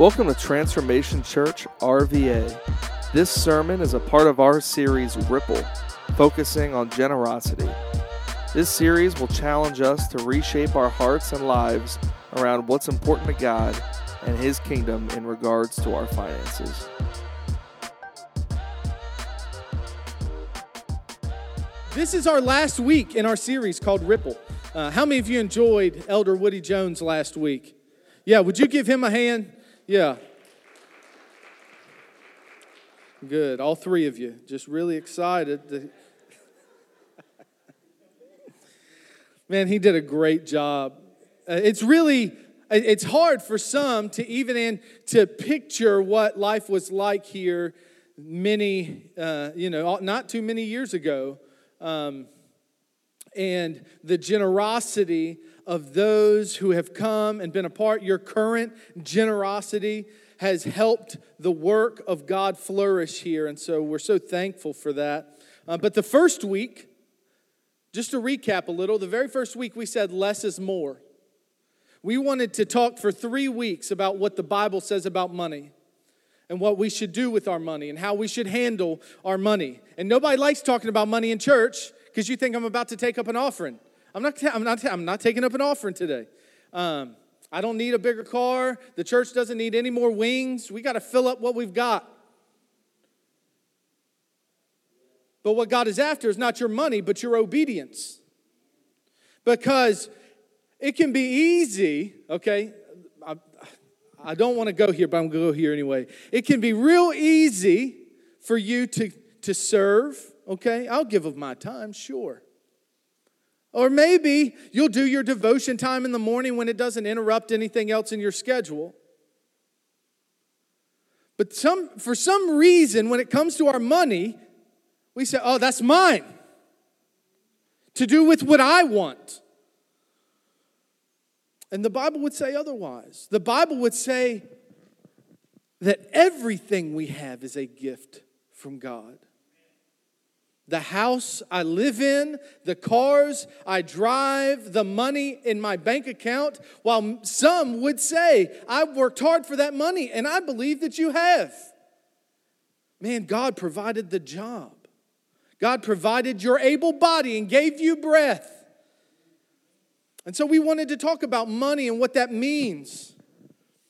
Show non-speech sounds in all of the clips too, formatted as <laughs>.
Welcome to Transformation Church RVA. This sermon is a part of our series Ripple, focusing on generosity. This series will challenge us to reshape our hearts and lives around what's important to God and His kingdom in regards to our finances. This is our last week in our series called Ripple. Uh, how many of you enjoyed Elder Woody Jones last week? Yeah, would you give him a hand? Yeah. Good. All three of you. Just really excited. To... Man, he did a great job. Uh, it's really it's hard for some to even in, to picture what life was like here many uh, you know not too many years ago um, and the generosity of those who have come and been a part. Your current generosity has helped the work of God flourish here, and so we're so thankful for that. Uh, but the first week, just to recap a little, the very first week we said less is more. We wanted to talk for three weeks about what the Bible says about money and what we should do with our money and how we should handle our money. And nobody likes talking about money in church because you think I'm about to take up an offering. I'm not, I'm not, I'm not taking up an offering today. Um, I don't need a bigger car. The church doesn't need any more wings. We got to fill up what we've got. But what God is after is not your money, but your obedience. Because it can be easy, okay? I, I don't want to go here, but I'm going to go here anyway. It can be real easy for you to, to serve, okay? I'll give of my time, sure. Or maybe you'll do your devotion time in the morning when it doesn't interrupt anything else in your schedule. But some, for some reason, when it comes to our money, we say, oh, that's mine to do with what I want. And the Bible would say otherwise. The Bible would say that everything we have is a gift from God the house I live in, the cars I drive, the money in my bank account, while some would say, I've worked hard for that money, and I believe that you have. Man, God provided the job. God provided your able body and gave you breath. And so we wanted to talk about money and what that means.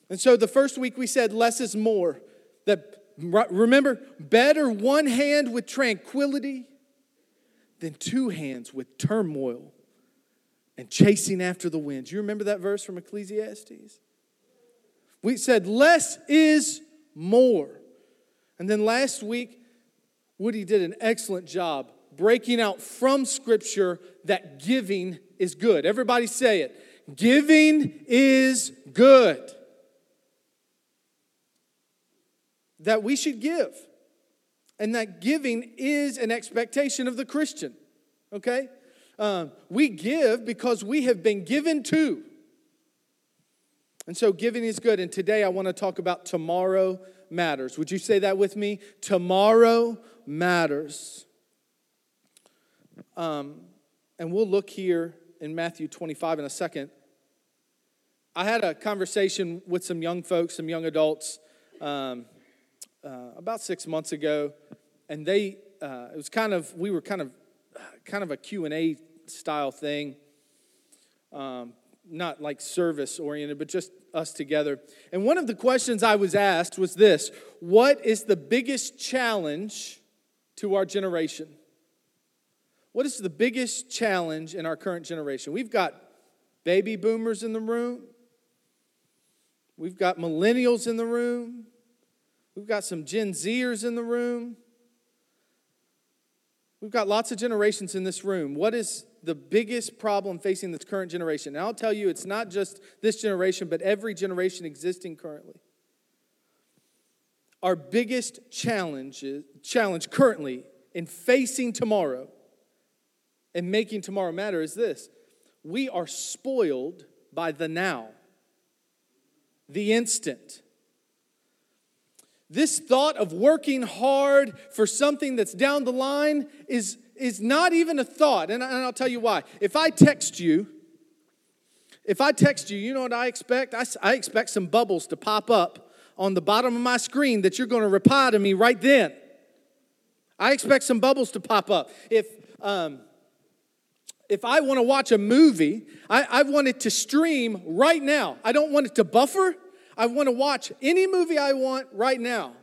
And so the first week we said less is more. That remember, better one hand with tranquility than two hands with turmoil and chasing after the winds. You remember that verse from Ecclesiastes? We said, less is more. And then last week, Woody did an excellent job breaking out from Scripture that giving is good. Everybody say it. Giving is good. That we should give and that giving is an expectation of the Christian. Okay? Um, we give because we have been given to. And so giving is good. And today I want to talk about tomorrow matters. Would you say that with me? Tomorrow matters. Um, and we'll look here in Matthew 25 in a second. I had a conversation with some young folks, some young adults. Um, uh, about six months ago, and they uh, it was kind of we were kind of kind of a Q and A style thing, um, not like service oriented, but just us together. And one of the questions I was asked was this: What is the biggest challenge to our generation? What is the biggest challenge in our current generation? We've got baby boomers in the room. We've got millennials in the room. We've got some Gen Zers in the room. We've got lots of generations in this room. What is the biggest problem facing this current generation? And I'll tell you, it's not just this generation, but every generation existing currently. Our biggest challenge, challenge currently in facing tomorrow and making tomorrow matter is this we are spoiled by the now, the instant. This thought of working hard for something that's down the line is, is not even a thought. And, I'll tell you why. If I text you, if I text you, you know what I expect? I, I expect some bubbles to pop up on the bottom of my screen that you're going to reply to me right then. I expect some bubbles to pop up. If, um, if I want to watch a movie, I, I want it to stream right now. I don't want it to buffer. I want to watch any movie I want right now.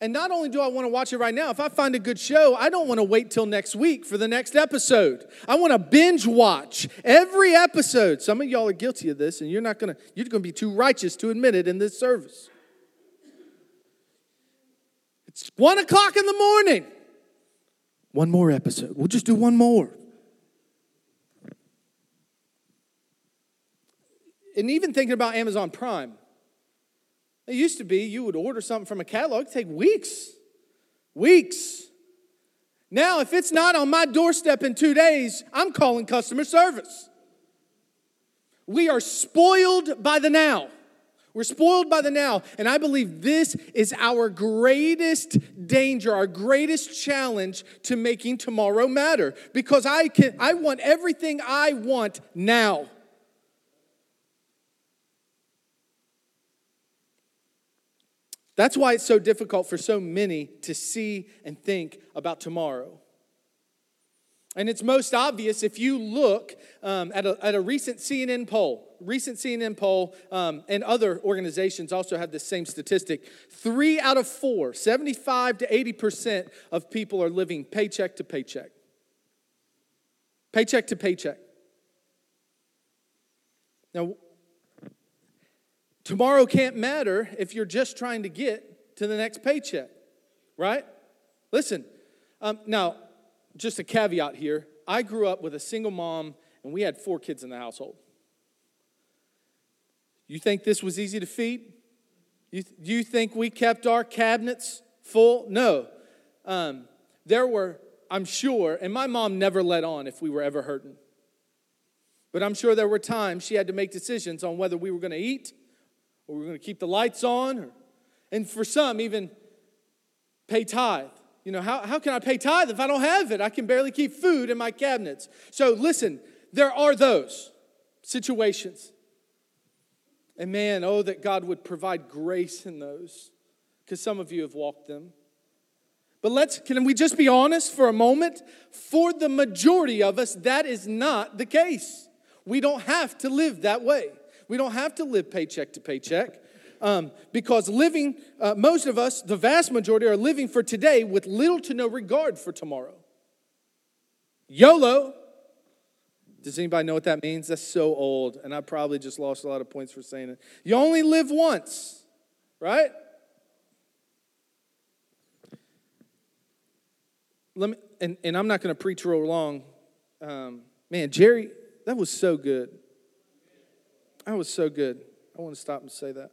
And not only do I want to watch it right now, if I find a good show, I don't want to wait till next week for the next episode. I want to binge watch every episode. Some of y'all are guilty of this, and you're not gonna, you're gonna be too righteous to admit it in this service. It's one o'clock in the morning. One more episode. We'll just do one more. And even thinking about Amazon Prime. It used to be you would order something from a catalog, take weeks. Weeks. Now, if it's not on my doorstep in two days, I'm calling customer service. We are spoiled by the now. We're spoiled by the now. And I believe this is our greatest danger, our greatest challenge to making tomorrow matter. Because I can I want everything I want now. That's why it's so difficult for so many to see and think about tomorrow. And it's most obvious if you look um, at, a, at a recent CNN poll. Recent CNN poll, um, and other organizations also have the same statistic. Three out of four, 75 to 80% of people are living paycheck to paycheck. Paycheck to paycheck. Now, Tomorrow can't matter if you're just trying to get to the next paycheck, right? Listen, um, now, just a caveat here. I grew up with a single mom, and we had four kids in the household. You think this was easy to feed? You, you think we kept our cabinets full? No. Um, there were, I'm sure, and my mom never let on if we were ever hurting. But I'm sure there were times she had to make decisions on whether we were going to eat or we're going to keep the lights on, or, and for some, even pay tithe. You know, how, how can I pay tithe if I don't have it? I can barely keep food in my cabinets. So listen, there are those situations. And man, oh, that God would provide grace in those, because some of you have walked them. But let's, can we just be honest for a moment? For the majority of us, that is not the case. We don't have to live that way. We don't have to live paycheck to paycheck. Um, because living, uh, most of us, the vast majority, are living for today with little to no regard for tomorrow. YOLO. Does anybody know what that means? That's so old, and I probably just lost a lot of points for saying it. You only live once, right? Let me, and, and I'm not going to preach real long. Um, man, Jerry, that was so good. That was so good. I want to stop and say that.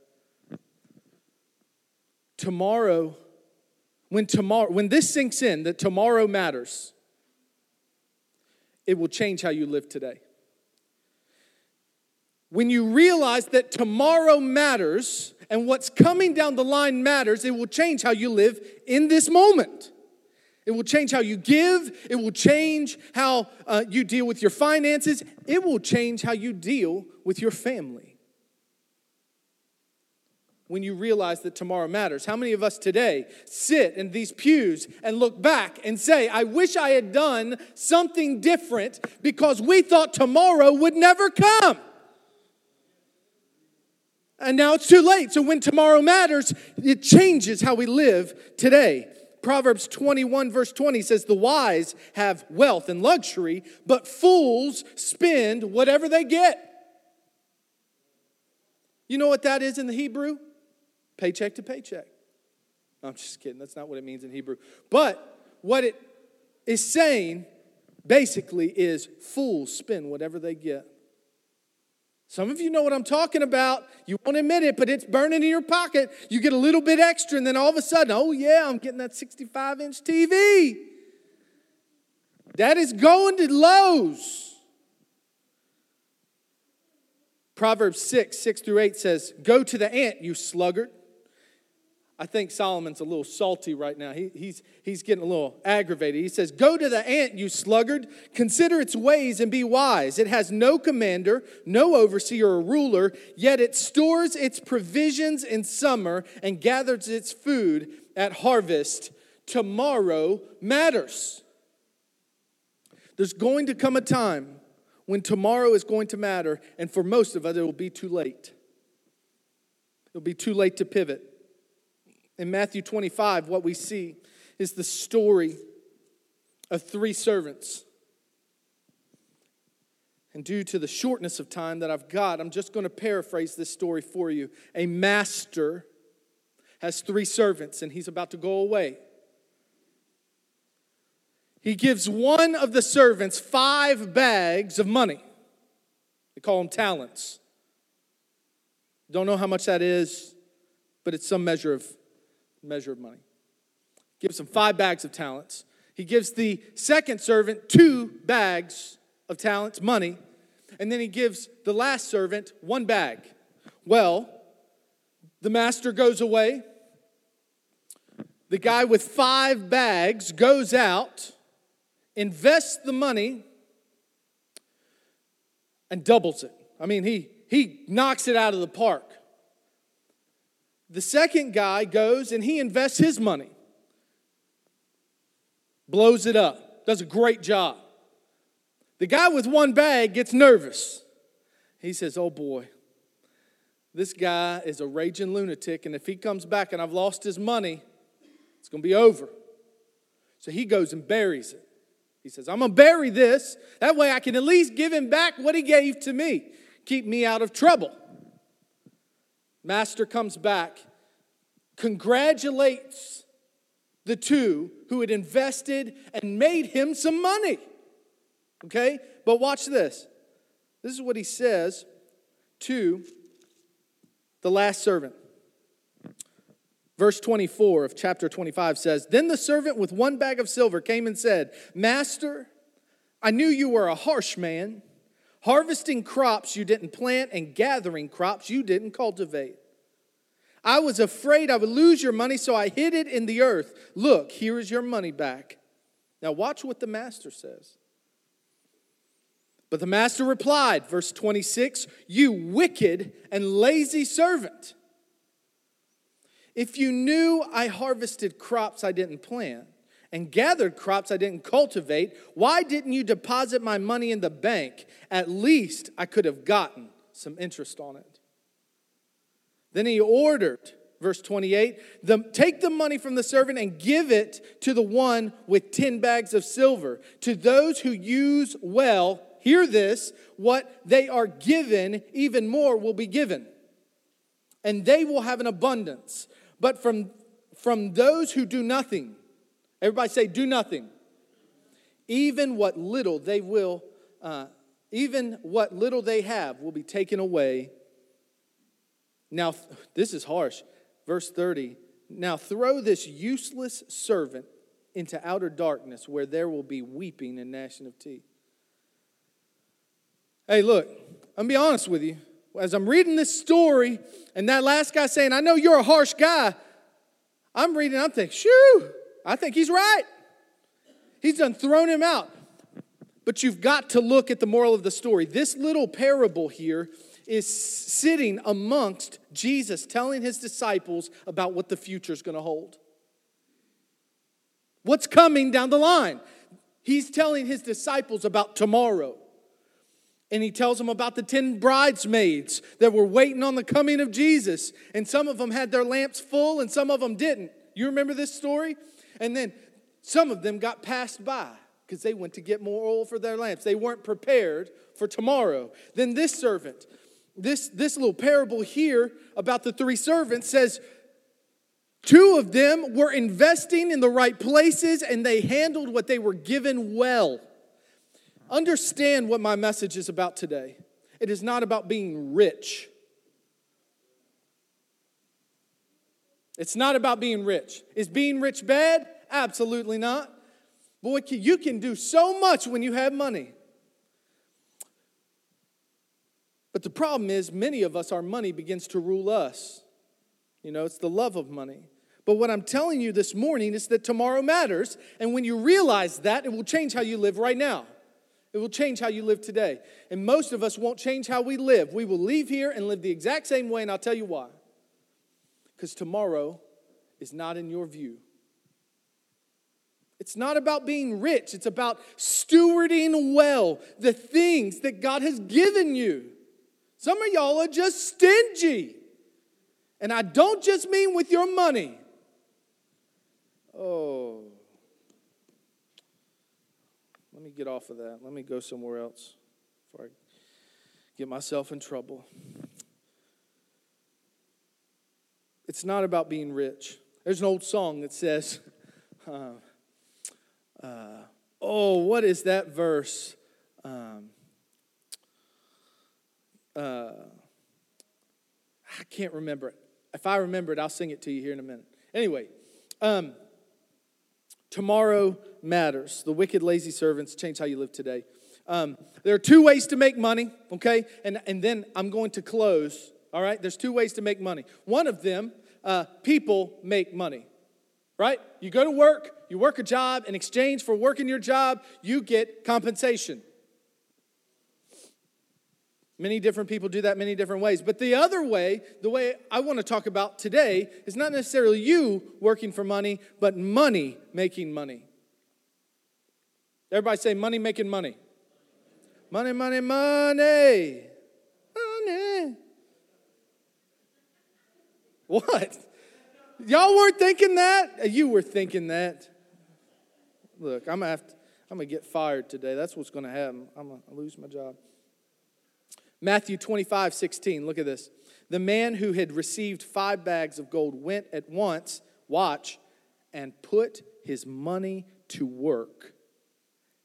Tomorrow, when tomorrow, when this sinks in that tomorrow matters, it will change how you live today. When you realize that tomorrow matters and what's coming down the line matters, it will change how you live in this moment. It will change how you give. It will change how uh, you deal with your finances. It will change how you deal with your family. When you realize that tomorrow matters. How many of us today sit in these pews and look back and say, I wish I had done something different because we thought tomorrow would never come? And now it's too late. So when tomorrow matters, it changes how we live today. Proverbs 21, verse 20 says, The wise have wealth and luxury, but fools spend whatever they get. You know what that is in the Hebrew? Paycheck to paycheck. I'm just kidding. That's not what it means in Hebrew. But what it is saying basically is fools spend whatever they get. Some of you know what I'm talking about. You won't admit it, but it's burning in your pocket. You get a little bit extra, and then all of a sudden, oh, yeah, I'm getting that 65 inch TV. That is going to Lowe's. Proverbs 6, 6 through 8 says, Go to the ant, you sluggard. I think Solomon's a little salty right now. He, he's, he's getting a little aggravated. He says, Go to the ant, you sluggard. Consider its ways and be wise. It has no commander, no overseer or ruler, yet it stores its provisions in summer and gathers its food at harvest. Tomorrow matters. There's going to come a time when tomorrow is going to matter, and for most of us, it will be too late. It'll be too late to pivot. In Matthew 25, what we see is the story of three servants. And due to the shortness of time that I've got, I'm just going to paraphrase this story for you. A master has three servants, and he's about to go away. He gives one of the servants five bags of money. They call them talents. Don't know how much that is, but it's some measure of measure of money. Gives him five bags of talents. He gives the second servant two bags of talents, money, and then he gives the last servant one bag. Well, the master goes away. The guy with five bags goes out, invests the money, and doubles it. I mean, he, he knocks it out of the park. The second guy goes and he invests his money, blows it up, does a great job. The guy with one bag gets nervous. He says, Oh boy, this guy is a raging lunatic, and if he comes back and I've lost his money, it's going to be over. So he goes and buries it. He says, I'm going to bury this. That way I can at least give him back what he gave to me, keep me out of trouble. Master comes back, congratulates the two who had invested and made him some money. Okay? But watch this. This is what he says to the last servant. Verse 24 of chapter 25 says Then the servant with one bag of silver came and said, Master, I knew you were a harsh man, harvesting crops you didn't plant and gathering crops you didn't cultivate. I was afraid I would lose your money, so I hid it in the earth. Look, here is your money back. Now, watch what the master says. But the master replied, verse 26 You wicked and lazy servant. If you knew I harvested crops I didn't plant and gathered crops I didn't cultivate, why didn't you deposit my money in the bank? At least I could have gotten some interest on it. Then he ordered, verse 28, the, take the money from the servant and give it to the one with 10 bags of silver. To those who use well, hear this, what they are given, even more will be given. And they will have an abundance. But from, from those who do nothing, everybody say, do nothing. Even what little they will, uh, even what little they have will be taken away now, this is harsh. Verse 30 Now throw this useless servant into outer darkness where there will be weeping and gnashing of teeth. Hey, look, I'm be honest with you. As I'm reading this story, and that last guy saying, I know you're a harsh guy, I'm reading, I'm thinking, shoo, I think he's right. He's done thrown him out. But you've got to look at the moral of the story. This little parable here is sitting amongst Jesus, telling his disciples about what the future is going to hold. What's coming down the line? He's telling his disciples about tomorrow. And he tells them about the 10 bridesmaids that were waiting on the coming of Jesus. And some of them had their lamps full and some of them didn't. You remember this story? And then some of them got passed by because they went to get more oil for their lamps. They weren't prepared for tomorrow. Then this servant this, this little parable here about the three servants says two of them were investing in the right places and they handled what they were given well. Understand what my message is about today. It is not about being rich. It's not about being rich. Is being rich bad? Absolutely not. Boy, you can do so much when you have money. But the problem is, many of us, our money begins to rule us. You know, it's the love of money. But what I'm telling you this morning is that tomorrow matters. And when you realize that, it will change how you live right now. It will change how you live today. And most of us won't change how we live. We will leave here and live the exact same way, and I'll tell you why. Because tomorrow is not in your view. It's not about being rich, it's about stewarding well the things that God has given you. Some of y'all are just stingy. And I don't just mean with your money. Oh. Let me get off of that. Let me go somewhere else before I get myself in trouble. It's not about being rich. There's an old song that says, <laughs> uh, uh, oh, what is that verse? Um, uh, I can't remember it. If I remember it, I'll sing it to you here in a minute. Anyway, um, tomorrow matters. The wicked, lazy servants change how you live today. Um, there are two ways to make money, okay? And, and then I'm going to close, all right? There's two ways to make money. One of them, uh, people make money, right? You go to work, you work a job, in exchange for working your job, you get compensation. Many different people do that many different ways. But the other way, the way I want to talk about today, is not necessarily you working for money, but money making money. Everybody say money making money. Money, money, money. Money. What? Y'all weren't thinking that? Uh, you were thinking that. Look, I'm gonna I'm gonna get fired today. That's what's gonna happen. I'm gonna lose my job. Matthew 25, 16. Look at this. The man who had received five bags of gold went at once, watch, and put his money to work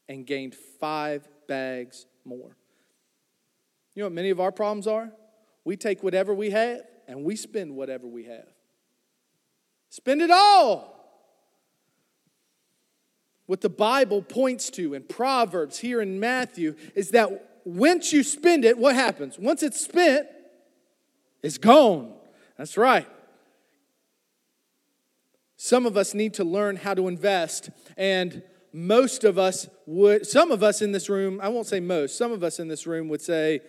and gained five bags more. You know what many of our problems are? We take whatever we have and we spend whatever we have. Spend it all. What the Bible points to in Proverbs here in Matthew is that once you spend it, what happens? Once it's spent, it's gone. That's right. Some of us need to learn how to invest, and most of us would, some of us in this room, I won't say most, some of us in this room would say,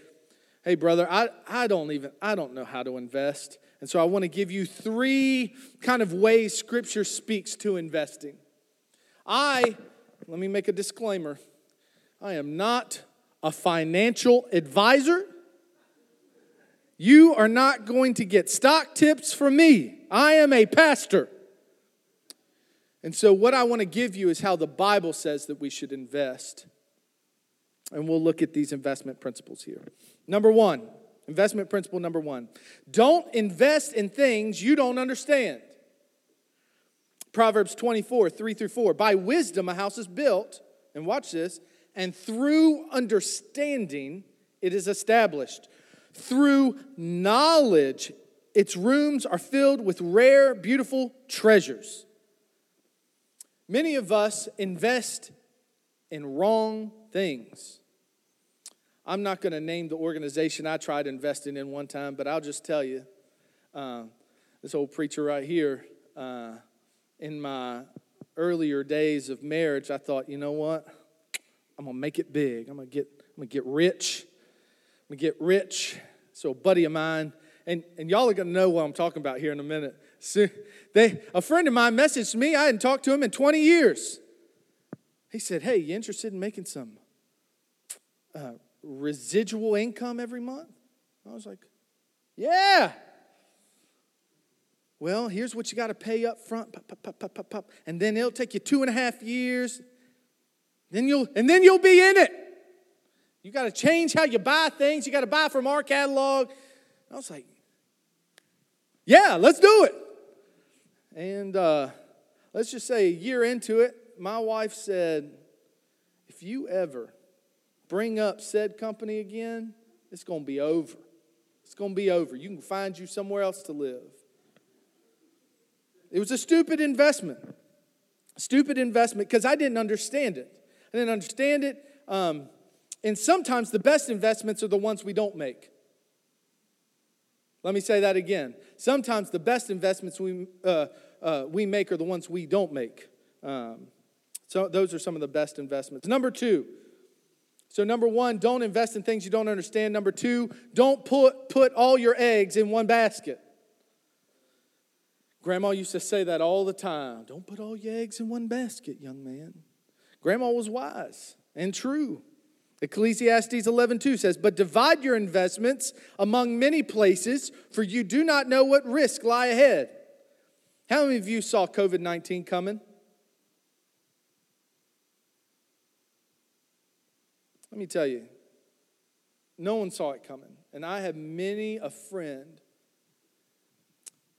Hey, brother, I, I don't even, I don't know how to invest. And so I want to give you three kind of ways Scripture speaks to investing. I, let me make a disclaimer I am not a financial advisor. You are not going to get stock tips from me. I am a pastor. And so, what I want to give you is how the Bible says that we should invest. And we'll look at these investment principles here. Number one, investment principle number one don't invest in things you don't understand. Proverbs 24, 3 through 4. By wisdom, a house is built, and watch this, and through understanding it is established. Through knowledge, its rooms are filled with rare, beautiful treasures. Many of us invest in wrong things. I'm not going to name the organization I tried investing in one time, but I'll just tell you uh, this old preacher right here, uh, in my earlier days of marriage, I thought, you know what? I'm gonna make it big. I'm gonna get, I'm gonna get rich. I'm gonna get rich. So a buddy of mine, and, and y'all are gonna know what I'm talking about here in a minute. So they, a friend of mine messaged me. I hadn't talked to him in 20 years. He said, "Hey, you interested in making some uh, residual income every month?" I was like, "Yeah." Well, here's what you got to pay up front, pop, pop, pop, and then it'll take you two and a half years then you'll, and then you'll be in it. You got to change how you buy things. You got to buy from our catalog. I was like, yeah, let's do it. And uh, let's just say a year into it, my wife said, if you ever bring up said company again, it's going to be over. It's going to be over. You can find you somewhere else to live. It was a stupid investment. Stupid investment because I didn't understand it. I didn't understand it. Um, and sometimes the best investments are the ones we don't make. Let me say that again. Sometimes the best investments we, uh, uh, we make are the ones we don't make. Um, so those are some of the best investments. Number two. So number one, don't invest in things you don't understand. Number two, don't put put all your eggs in one basket. Grandma used to say that all the time. Don't put all your eggs in one basket, young man. Grandma was wise and true. Ecclesiastes 11:2 says, "But divide your investments among many places, for you do not know what risk lie ahead." How many of you saw COVID-19 coming? Me tell you, no one saw it coming. And I have many a friend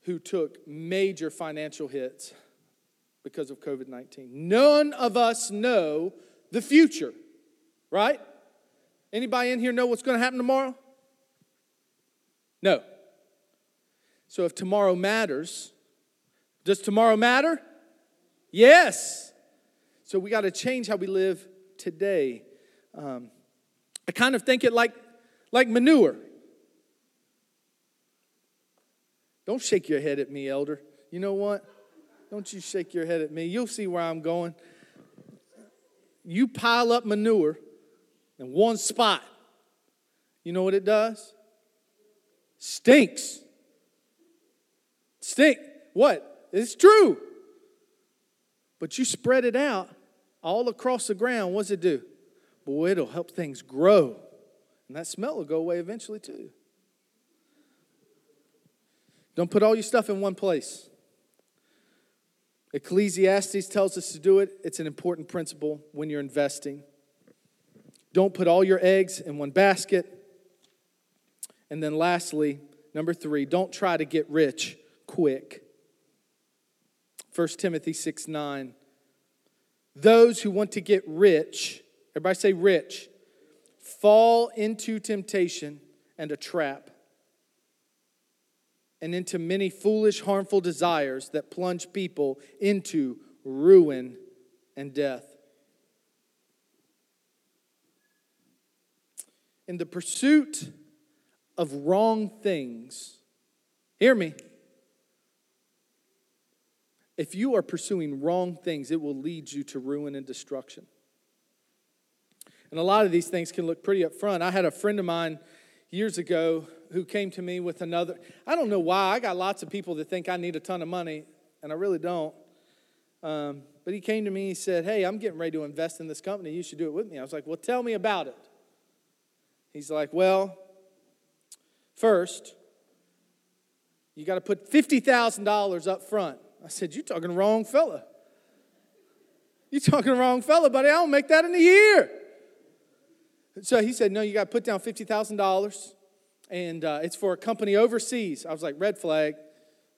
who took major financial hits because of COVID 19. None of us know the future, right? Anybody in here know what's going to happen tomorrow? No. So if tomorrow matters, does tomorrow matter? Yes. So we got to change how we live today. Um, I kind of think it like, like manure. Don't shake your head at me, elder. You know what? Don't you shake your head at me. You'll see where I'm going. You pile up manure in one spot. You know what it does? Stinks. Stink. What? It's true. But you spread it out all across the ground. What's it do? Boy, it'll help things grow. And that smell will go away eventually, too. Don't put all your stuff in one place. Ecclesiastes tells us to do it. It's an important principle when you're investing. Don't put all your eggs in one basket. And then, lastly, number three, don't try to get rich quick. 1 Timothy 6 9. Those who want to get rich, everybody say rich, fall into temptation and a trap and into many foolish, harmful desires that plunge people into ruin and death. In the pursuit of wrong things, hear me. If you are pursuing wrong things, it will lead you to ruin and destruction. And a lot of these things can look pretty up front. I had a friend of mine years ago who came to me with another. I don't know why. I got lots of people that think I need a ton of money, and I really don't. Um, but he came to me. He said, "Hey, I'm getting ready to invest in this company. You should do it with me." I was like, "Well, tell me about it." He's like, "Well, first, you got to put fifty thousand dollars up front." I said, "You're talking wrong fella? You talking wrong fella, buddy? I don't make that in a year." So he said, No, you got to put down $50,000 and uh, it's for a company overseas. I was like, Red flag.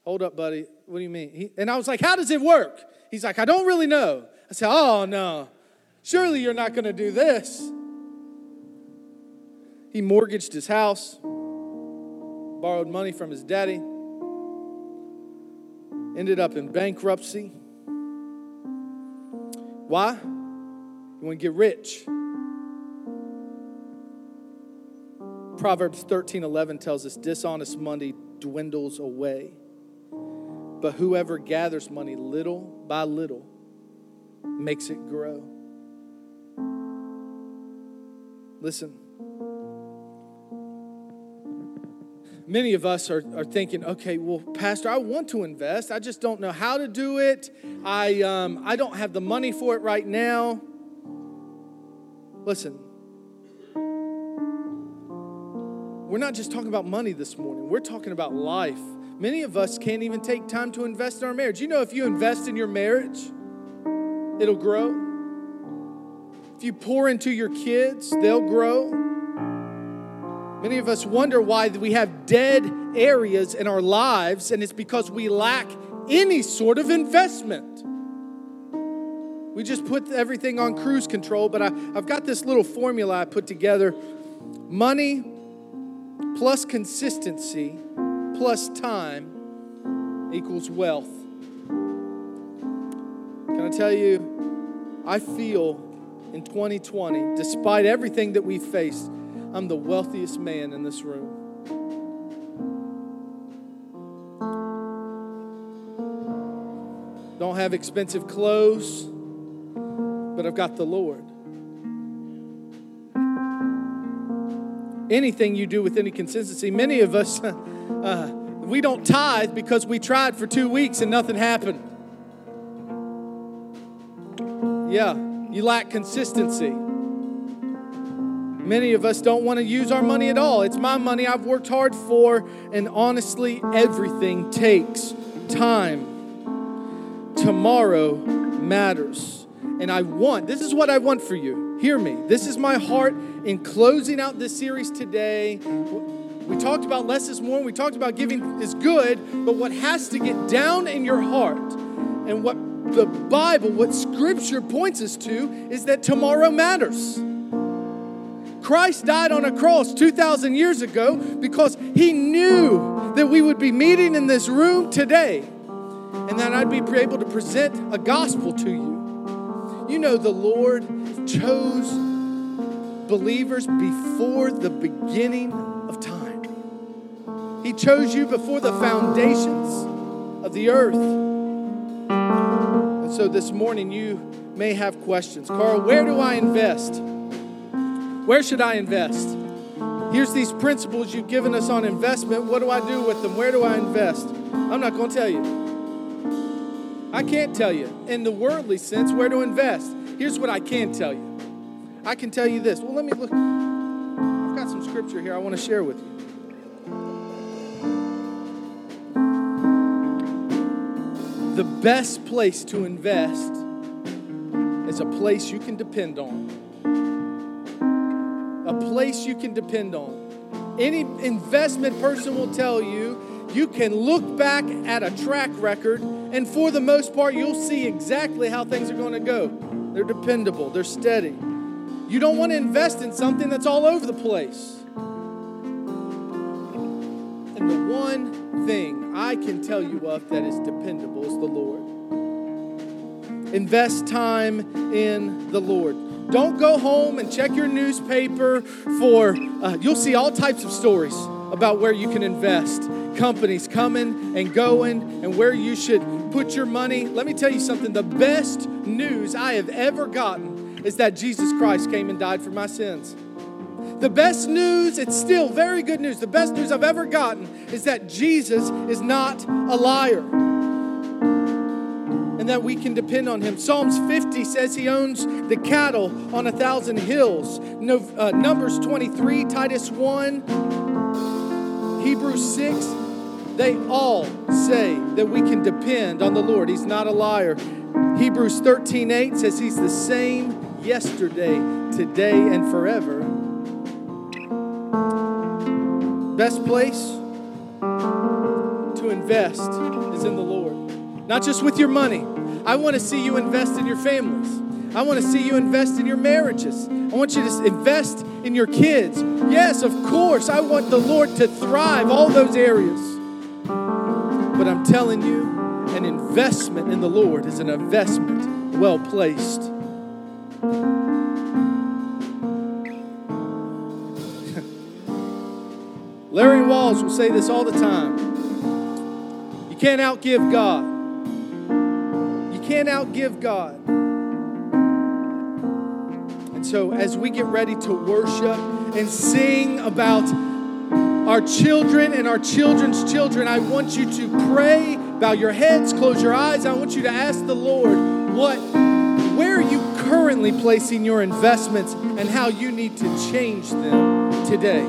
Hold up, buddy. What do you mean? He, and I was like, How does it work? He's like, I don't really know. I said, Oh, no. Surely you're not going to do this. He mortgaged his house, borrowed money from his daddy, ended up in bankruptcy. Why? You want to get rich. Proverbs 13 11 tells us dishonest money dwindles away, but whoever gathers money little by little makes it grow. Listen, many of us are, are thinking, okay, well, Pastor, I want to invest. I just don't know how to do it. I, um, I don't have the money for it right now. Listen, We're not just talking about money this morning, we're talking about life. Many of us can't even take time to invest in our marriage. You know, if you invest in your marriage, it'll grow. If you pour into your kids, they'll grow. Many of us wonder why we have dead areas in our lives, and it's because we lack any sort of investment. We just put everything on cruise control, but I, have got this little formula I put together money plus consistency plus time equals wealth. Can I tell you, I feel in 2020, despite everything that we faced, I'm the wealthiest man in this room. Don't have expensive clothes, but I've got the Lord. Anything you do with any consistency, many of us, <laughs> uh, we don't tithe because we tried for two weeks and nothing happened. Yeah, you lack consistency. Many of us don't want to use our money at all. It's my money I've worked hard for, and honestly, everything takes time. Tomorrow matters. And I want, this is what I want for you. Hear me. This is my heart in closing out this series today. We talked about less is more, we talked about giving is good, but what has to get down in your heart and what the Bible, what Scripture points us to, is that tomorrow matters. Christ died on a cross 2,000 years ago because he knew that we would be meeting in this room today and that I'd be able to present a gospel to you. You know, the Lord chose believers before the beginning of time, He chose you before the foundations of the earth. And so this morning, you may have questions. Carl, where do I invest? Where should I invest? Here's these principles you've given us on investment. What do I do with them? Where do I invest? I'm not going to tell you. I can't tell you. In the worldly sense, where to invest. Here's what I can tell you. I can tell you this. Well, let me look. I've got some scripture here I want to share with you. The best place to invest is a place you can depend on a place you can depend on. Any investment person will tell you you can look back at a track record, and for the most part, you'll see exactly how things are going to go. They're dependable, they're steady. You don't want to invest in something that's all over the place. And the one thing I can tell you of that is dependable is the Lord. Invest time in the Lord. Don't go home and check your newspaper for, uh, you'll see all types of stories about where you can invest. Companies coming and going and where you should put your money. Let me tell you something the best news I have ever gotten is that Jesus Christ came and died for my sins. The best news, it's still very good news. The best news I've ever gotten is that Jesus is not a liar and that we can depend on him. Psalms 50 says he owns the cattle on a thousand hills. No, uh, Numbers 23, Titus 1, Hebrews 6, they all say that we can depend on the Lord. He's not a liar. Hebrews 13, 8 says he's the same yesterday, today, and forever. Best place to invest is in the Lord. Not just with your money. I want to see you invest in your families. I want to see you invest in your marriages. I want you to invest in your kids. Yes, of course, I want the Lord to thrive all those areas. But I'm telling you, an investment in the Lord is an investment well placed. <laughs> Larry Walls will say this all the time. You can't outgive God. You can't outgive God. And so, as we get ready to worship and sing about our children and our children's children, I want you to pray, bow your heads, close your eyes. I want you to ask the Lord, what, where are you currently placing your investments and how you need to change them today?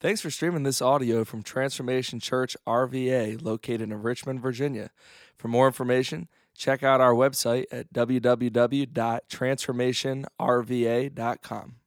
Thanks for streaming this audio from Transformation Church RVA, located in Richmond, Virginia. For more information, check out our website at www.transformationrva.com.